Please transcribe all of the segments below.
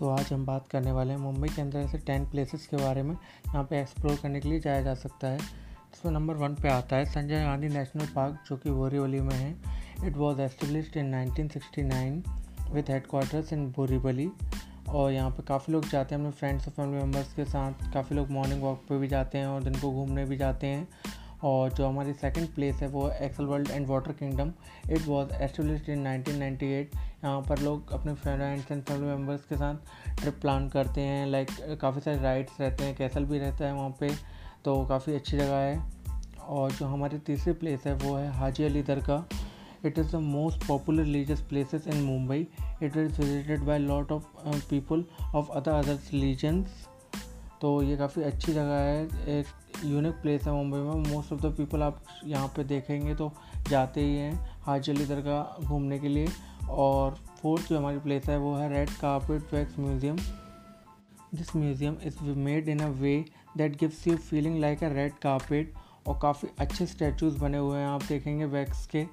तो आज हम बात करने वाले हैं मुंबई के अंदर ऐसे टेन प्लेसेस के बारे में यहाँ पे एक्सप्लोर करने के लिए जाया जा सकता है। इसमें नंबर वन पे आता है संजय गांधी नेशनल पार्क जो कि बोरीवली में है। It was established in 1969 with headquarters in Borivali. और यहाँ पे काफ़ी लोग जाते हैं, अपने फ्रेंड्स और फैमिली मेंबर्स के साथ। काफ़ी लोग मॉर्निंग वॉक पे भी जाते हैं और दिन को घूमने भी जाते हैं। और जो हमारी सेकंड प्लेस है वो Essel world and water kingdom it was established in 1998 यहाँ पर लोग अपने फ्रेंड्स एंड फैमिली मेंबर्स के साथ ट्रिप प्लान करते हैं लाइक काफ़ी सारे राइड्स रहते हैं कैसल भी रहता है वहाँ पे तो काफ़ी अच्छी जगह है। और जो हमारी तीसरी प्लेस है वो है Haji Ali Dargah it is the most popular religious places in Mumbai it is visited by lot of people of other other religions तो ये काफ़ी अच्छी जगह है। एक यूनिक प्लेस है मुंबई में। मोस्ट ऑफ़ द पीपल आप यहाँ पे देखेंगे तो जाते ही हैं हाजी अली दरगाह घूमने के लिए। और फोर्थ जो हमारी प्लेस है, वो है red carpet wax museum this museum is made in a way that gives you feeling like a red carpet और काफ़ी अच्छे स्टैचूज़ बने हुए हैं, आप देखेंगे वैक्स के।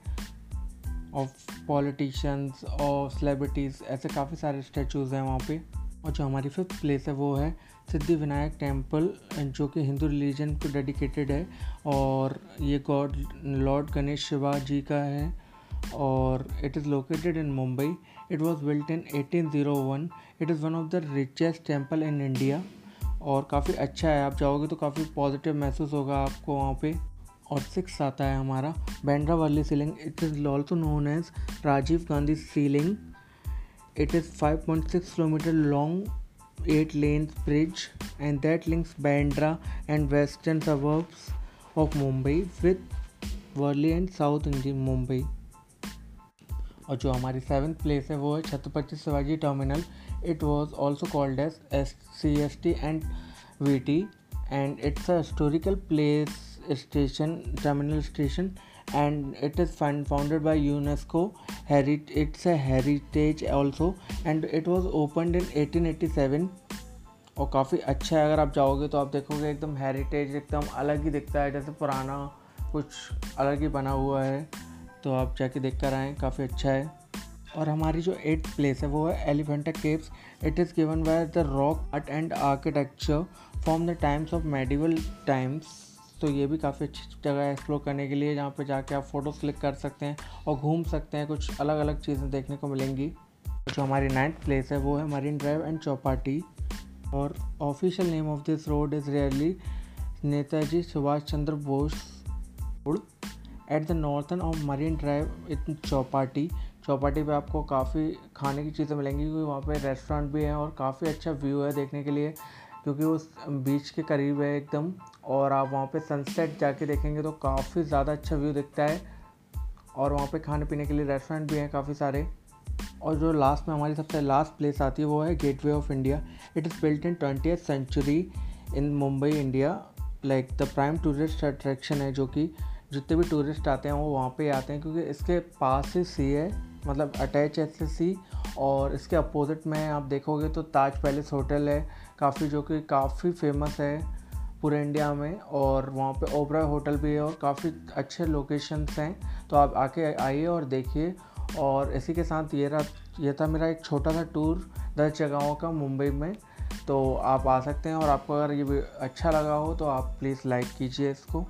ऑफ़ पॉलिटिशियंस और सेलिब्रिटीज़ ऐसे काफ़ी सारे स्टैचूज़ हैं वहाँ पे। और जो हमारी फिफ्थ प्लेस है, वो है सिद्धि विनायक टेंपल जो कि हिंदू रिलीजन को डेडिकेटेड है और ये गॉड लॉर्ड गणेश शिवा जी का है और it is located in Mumbai it was built in 1801 it is one of the richest temple in India और काफ़ी अच्छा है। आप जाओगे तो काफ़ी पॉजिटिव महसूस होगा आपको वहाँ पे। और सिक्स आता है हमारा। बैंड्रा वाली sea link it is also known as Rajiv Gandhi sea link It is 5.6 km long, 8 lanes bridge, and that links Bandra and western suburbs of Mumbai with Worli and South Indian Mumbai. और जो हमारी seventh place है वो है Chhatrapati Shivaji terminal it was also called as S C S T and V T and it's a historical place station terminal station and it is founded by UNESCO. It's a heritage also, and it was opened in 1887. और काफ़ी अच्छा है अगर आप जाओगे तो आप देखोगे एकदम हेरिटेज एकदम अलग ही दिखता है जैसे पुराना कुछ अलग ही बना हुआ है तो आप जाके देख कर आएँ काफ़ी अच्छा है और हमारी जो एट प्लेस है वो है Elephanta caves it is given by the rock art and architecture from the times of medieval times तो ये भी काफ़ी अच्छी जगह है एक्सप्लोर करने के लिए, जहाँ पे जाके आप फ़ोटोज़ क्लिक कर सकते हैं और घूम सकते हैं। कुछ अलग अलग चीज़ें देखने को मिलेंगी। जो हमारी नाइन्थ प्लेस है, वो है मरीन ड्राइव एंड चौपाटी और official name of this road is really Netaji Subhash Chandra Bose road at the northern of marine drive in Chowpatty Chowpatty पे आपको काफ़ी खाने की चीज़ें मिलेंगी, क्योंकि वहाँ पे रेस्टोरेंट भी है और काफ़ी अच्छा व्यू है देखने के लिए। क्योंकि उस बीच के करीब है एकदम, और आप वहाँ पे सनसेट जाके देखेंगे तो काफ़ी ज़्यादा अच्छा व्यू दिखता है। और वहाँ पे खाने पीने के लिए रेस्टोरेंट भी हैं काफ़ी सारे। और जो लास्ट में हमारी सबसे लास्ट प्लेस आती है वो है gateway of India it is built in twenty century in Mumbai India like the prime tourist attraction है जो कि जितने भी टूरिस्ट आते हैं वो वहाँ पे आते हैं क्योंकि इसके पास ही सी है मतलब अटैच है सी और इसके अपोजिट में आप देखोगे तो ताज पैलेस होटल है। काफ़ी जो कि काफ़ी फ़ेमस है पूरे इंडिया में और वहाँ पे ओबरा होटल भी है और काफ़ी अच्छे लोकेशंस हैं। तो आप आके आइए और देखिए। और इसी के साथ ये रहा, ये था मेरा एक छोटा सा टूर दस जगहों का मुंबई में। तो आप आ सकते हैं और आपको अगर ये अच्छा लगा हो तो आप प्लीज़ लाइक कीजिए इसको।